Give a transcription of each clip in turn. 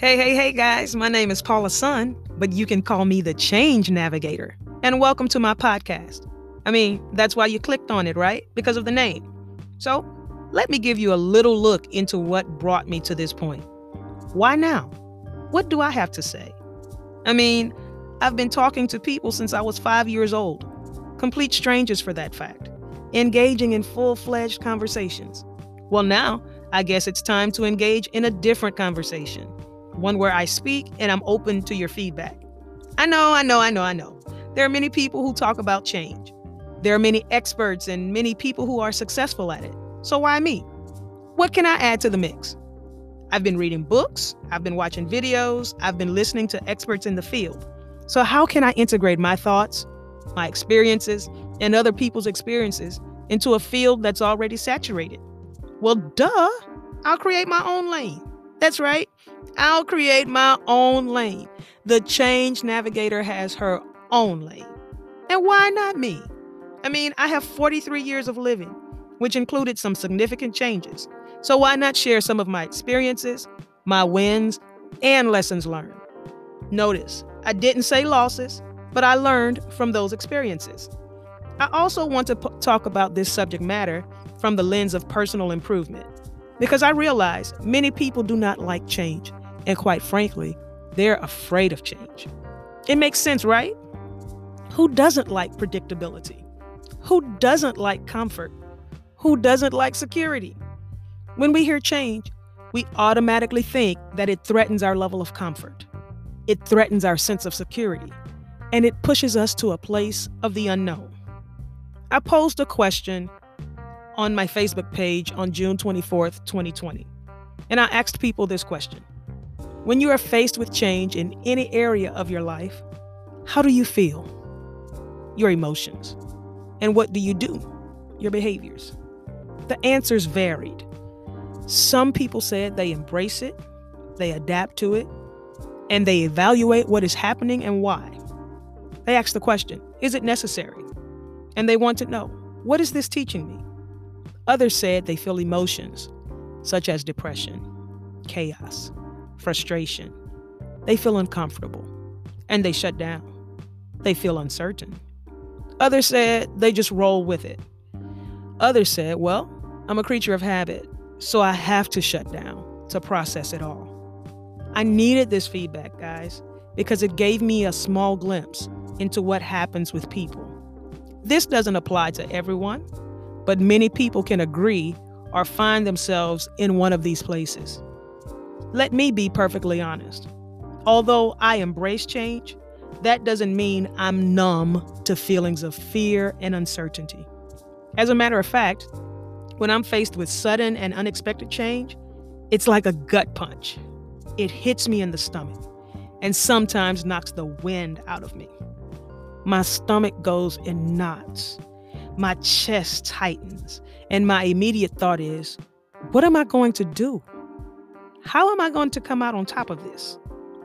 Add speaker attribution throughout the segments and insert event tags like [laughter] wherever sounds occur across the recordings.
Speaker 1: Hey, hey, hey, guys. My name is Paula Sun, but you can call me the Change Navigator. And welcome to my podcast. I mean, that's why you clicked on it, right? Because of the name. So, let me give you a little look into what brought me to this point. Why now? What do I have to say? I mean, I've been talking to people since I was five years old, complete strangers for that fact, engaging in full fledged conversations. Well, now, I guess it's time to engage in a different conversation one where I speak and I'm open to your feedback. I know, I know, I know, I know. There are many people who talk about change. There are many experts and many people who are successful at it. So why me? What can I add to the mix? I've been reading books, I've been watching videos, I've been listening to experts in the field. So, how can I integrate my thoughts, my experiences, and other people's experiences into a field that's already saturated? Well, duh, I'll create my own lane. That's right. I'll create my own lane. The change navigator has her own lane. And why not me? I mean, I have 43 years of living, which included some significant changes. So why not share some of my experiences, my wins, and lessons learned? Notice, I didn't say losses, but I learned from those experiences. I also want to p- talk about this subject matter from the lens of personal improvement because I realize many people do not like change. And quite frankly, they're afraid of change. It makes sense, right? Who doesn't like predictability? Who doesn't like comfort? Who doesn't like security? When we hear change, we automatically think that it threatens our level of comfort. It threatens our sense of security, and it pushes us to a place of the unknown. I posed a question on my Facebook page on June 24th, 2020, and I asked people this question When you are faced with change in any area of your life, how do you feel? Your emotions. And what do you do? Your behaviors. The answers varied. Some people said they embrace it, they adapt to it, and they evaluate what is happening and why. They ask the question Is it necessary? And they want to know What is this teaching me? Others said they feel emotions such as depression, chaos, frustration. They feel uncomfortable and they shut down. They feel uncertain. Others said they just roll with it. Others said, well, I'm a creature of habit, so I have to shut down to process it all. I needed this feedback, guys, because it gave me a small glimpse into what happens with people. This doesn't apply to everyone, but many people can agree or find themselves in one of these places. Let me be perfectly honest. Although I embrace change, that doesn't mean I'm numb to feelings of fear and uncertainty. As a matter of fact, when I'm faced with sudden and unexpected change, it's like a gut punch. It hits me in the stomach and sometimes knocks the wind out of me. My stomach goes in knots. My chest tightens. And my immediate thought is, what am I going to do? How am I going to come out on top of this?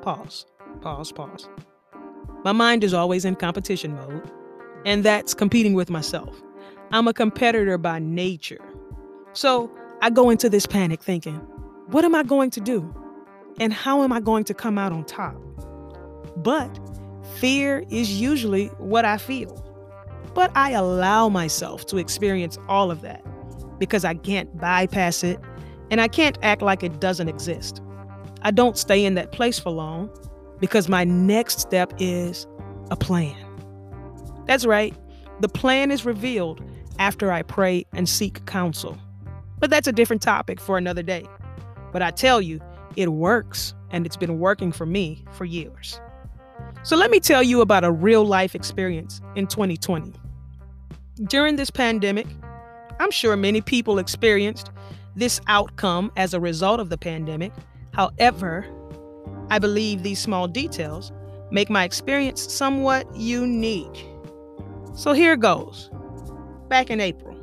Speaker 1: Pause, pause, pause. My mind is always in competition mode, and that's competing with myself. I'm a competitor by nature. So I go into this panic thinking, what am I going to do? And how am I going to come out on top? But fear is usually what I feel. But I allow myself to experience all of that because I can't bypass it and I can't act like it doesn't exist. I don't stay in that place for long because my next step is a plan. That's right, the plan is revealed after I pray and seek counsel. But that's a different topic for another day. But I tell you, it works, and it's been working for me for years. So let me tell you about a real life experience in 2020. During this pandemic, I'm sure many people experienced this outcome as a result of the pandemic. However, I believe these small details make my experience somewhat unique. So here goes. Back in April,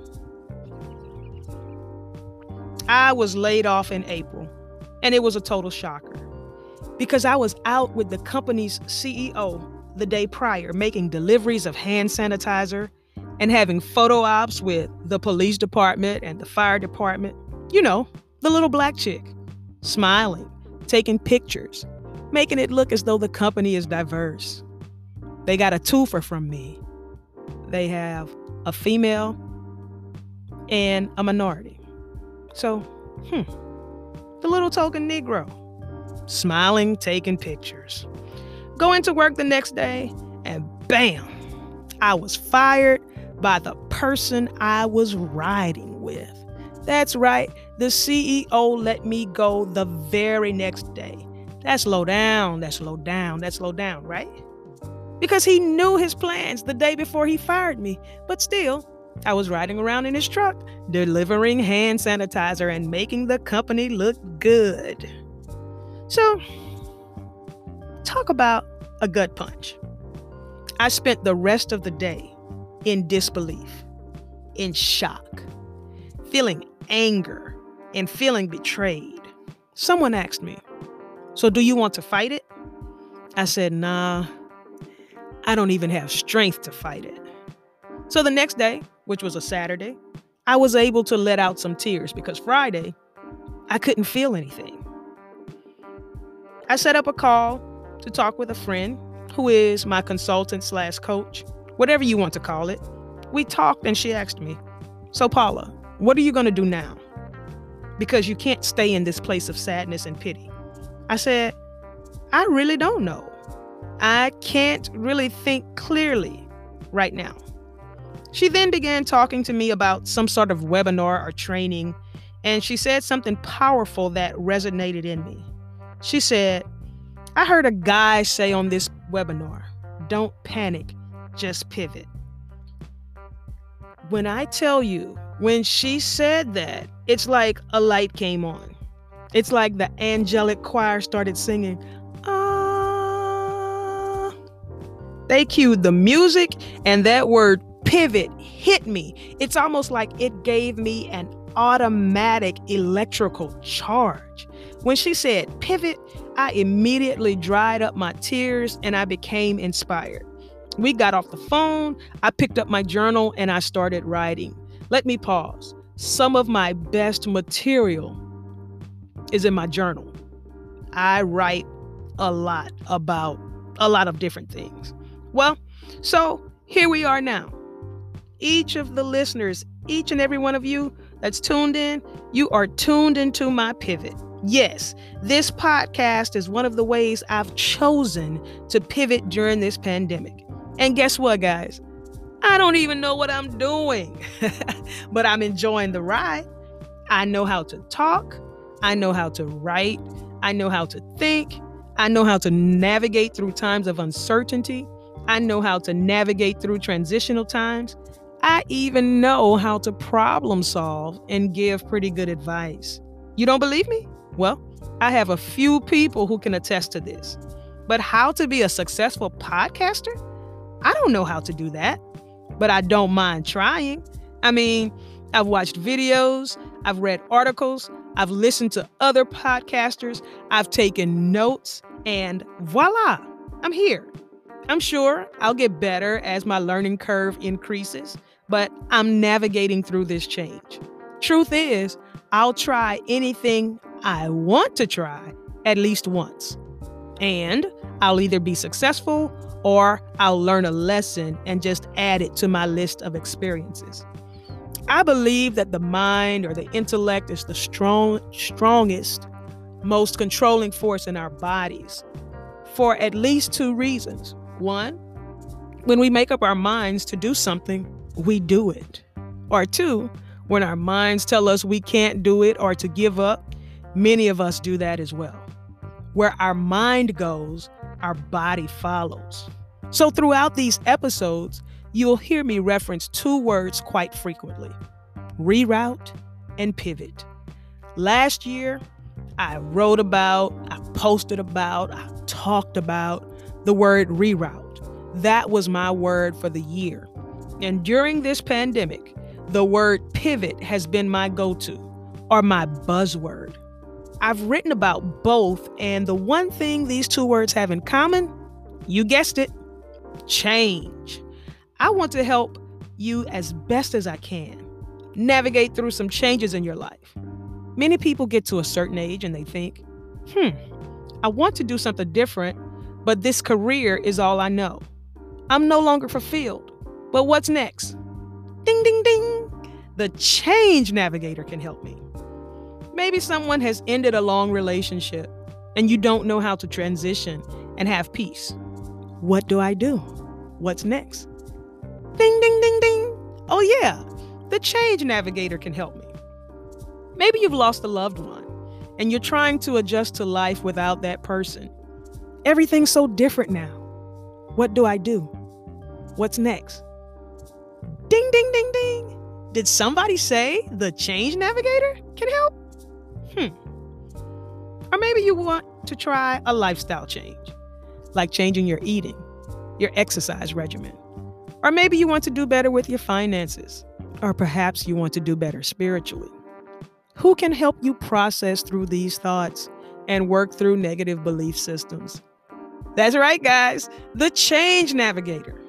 Speaker 1: I was laid off in April, and it was a total shocker because I was out with the company's CEO the day prior making deliveries of hand sanitizer and having photo ops with the police department and the fire department. You know, the little black chick, smiling, taking pictures, making it look as though the company is diverse. They got a twofer from me. They have a female and a minority. So, hmm, the little token Negro, smiling, taking pictures. Going to work the next day, and bam, I was fired by the person I was riding with. That's right, the CEO let me go the very next day. That's low down, that's low down, that's low down, right? Because he knew his plans the day before he fired me, but still, I was riding around in his truck, delivering hand sanitizer and making the company look good. So, talk about a gut punch. I spent the rest of the day in disbelief, in shock, feeling anger, and feeling betrayed. Someone asked me, So do you want to fight it? I said, Nah, I don't even have strength to fight it. So the next day, which was a Saturday, I was able to let out some tears because Friday, I couldn't feel anything. I set up a call to talk with a friend who is my consultant slash coach, whatever you want to call it. We talked and she asked me, So, Paula, what are you going to do now? Because you can't stay in this place of sadness and pity. I said, I really don't know. I can't really think clearly right now. She then began talking to me about some sort of webinar or training, and she said something powerful that resonated in me. She said, I heard a guy say on this webinar, don't panic, just pivot. When I tell you, when she said that, it's like a light came on. It's like the angelic choir started singing, ah. They cued the music, and that word pivot hit me. It's almost like it gave me an automatic electrical charge. When she said pivot, I immediately dried up my tears and I became inspired. We got off the phone, I picked up my journal and I started writing. Let me pause. Some of my best material is in my journal. I write a lot about a lot of different things. Well, so here we are now. Each of the listeners, each and every one of you that's tuned in, you are tuned into my pivot. Yes, this podcast is one of the ways I've chosen to pivot during this pandemic. And guess what, guys? I don't even know what I'm doing, [laughs] but I'm enjoying the ride. I know how to talk, I know how to write, I know how to think, I know how to navigate through times of uncertainty, I know how to navigate through transitional times. I even know how to problem solve and give pretty good advice. You don't believe me? Well, I have a few people who can attest to this. But how to be a successful podcaster? I don't know how to do that, but I don't mind trying. I mean, I've watched videos, I've read articles, I've listened to other podcasters, I've taken notes, and voila, I'm here. I'm sure I'll get better as my learning curve increases, but I'm navigating through this change. Truth is, I'll try anything I want to try at least once. And I'll either be successful or I'll learn a lesson and just add it to my list of experiences. I believe that the mind or the intellect is the strong, strongest, most controlling force in our bodies for at least two reasons. One, when we make up our minds to do something, we do it. Or two, when our minds tell us we can't do it or to give up, many of us do that as well. Where our mind goes, our body follows. So, throughout these episodes, you'll hear me reference two words quite frequently reroute and pivot. Last year, I wrote about, I posted about, I talked about the word reroute. That was my word for the year. And during this pandemic, the word pivot has been my go to or my buzzword. I've written about both, and the one thing these two words have in common, you guessed it, change. I want to help you as best as I can navigate through some changes in your life. Many people get to a certain age and they think, Hmm, I want to do something different, but this career is all I know. I'm no longer fulfilled. But what's next? Ding, ding, ding. The change navigator can help me. Maybe someone has ended a long relationship and you don't know how to transition and have peace. What do I do? What's next? Ding, ding, ding, ding. Oh, yeah, the change navigator can help me. Maybe you've lost a loved one and you're trying to adjust to life without that person. Everything's so different now. What do I do? What's next? Ding, ding, ding, ding. Did somebody say the change navigator can help? Hmm. Or maybe you want to try a lifestyle change, like changing your eating, your exercise regimen. Or maybe you want to do better with your finances. Or perhaps you want to do better spiritually. Who can help you process through these thoughts and work through negative belief systems? That's right, guys, the change navigator.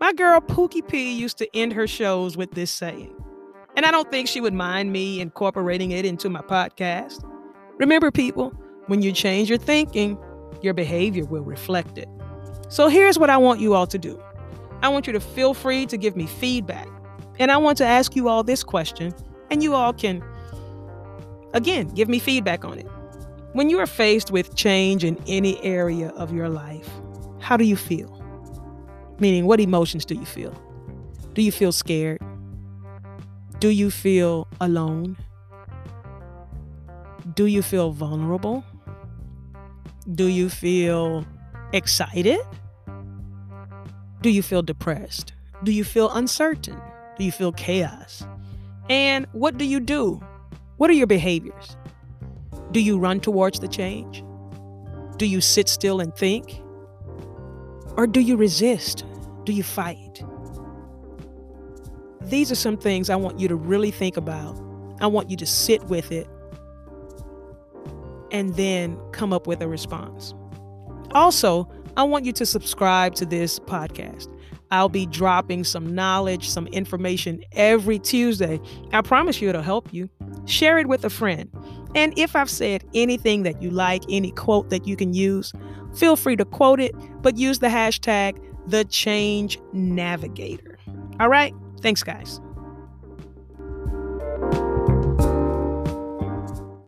Speaker 1: My girl Pookie P used to end her shows with this saying, and I don't think she would mind me incorporating it into my podcast. Remember, people, when you change your thinking, your behavior will reflect it. So here's what I want you all to do I want you to feel free to give me feedback. And I want to ask you all this question, and you all can, again, give me feedback on it. When you are faced with change in any area of your life, how do you feel? Meaning, what emotions do you feel? Do you feel scared? Do you feel alone? Do you feel vulnerable? Do you feel excited? Do you feel depressed? Do you feel uncertain? Do you feel chaos? And what do you do? What are your behaviors? Do you run towards the change? Do you sit still and think? Or do you resist? Do you fight? These are some things I want you to really think about. I want you to sit with it and then come up with a response. Also, I want you to subscribe to this podcast. I'll be dropping some knowledge, some information every Tuesday. I promise you it'll help you. Share it with a friend. And if I've said anything that you like, any quote that you can use, feel free to quote it, but use the hashtag the change navigator. All right? Thanks, guys.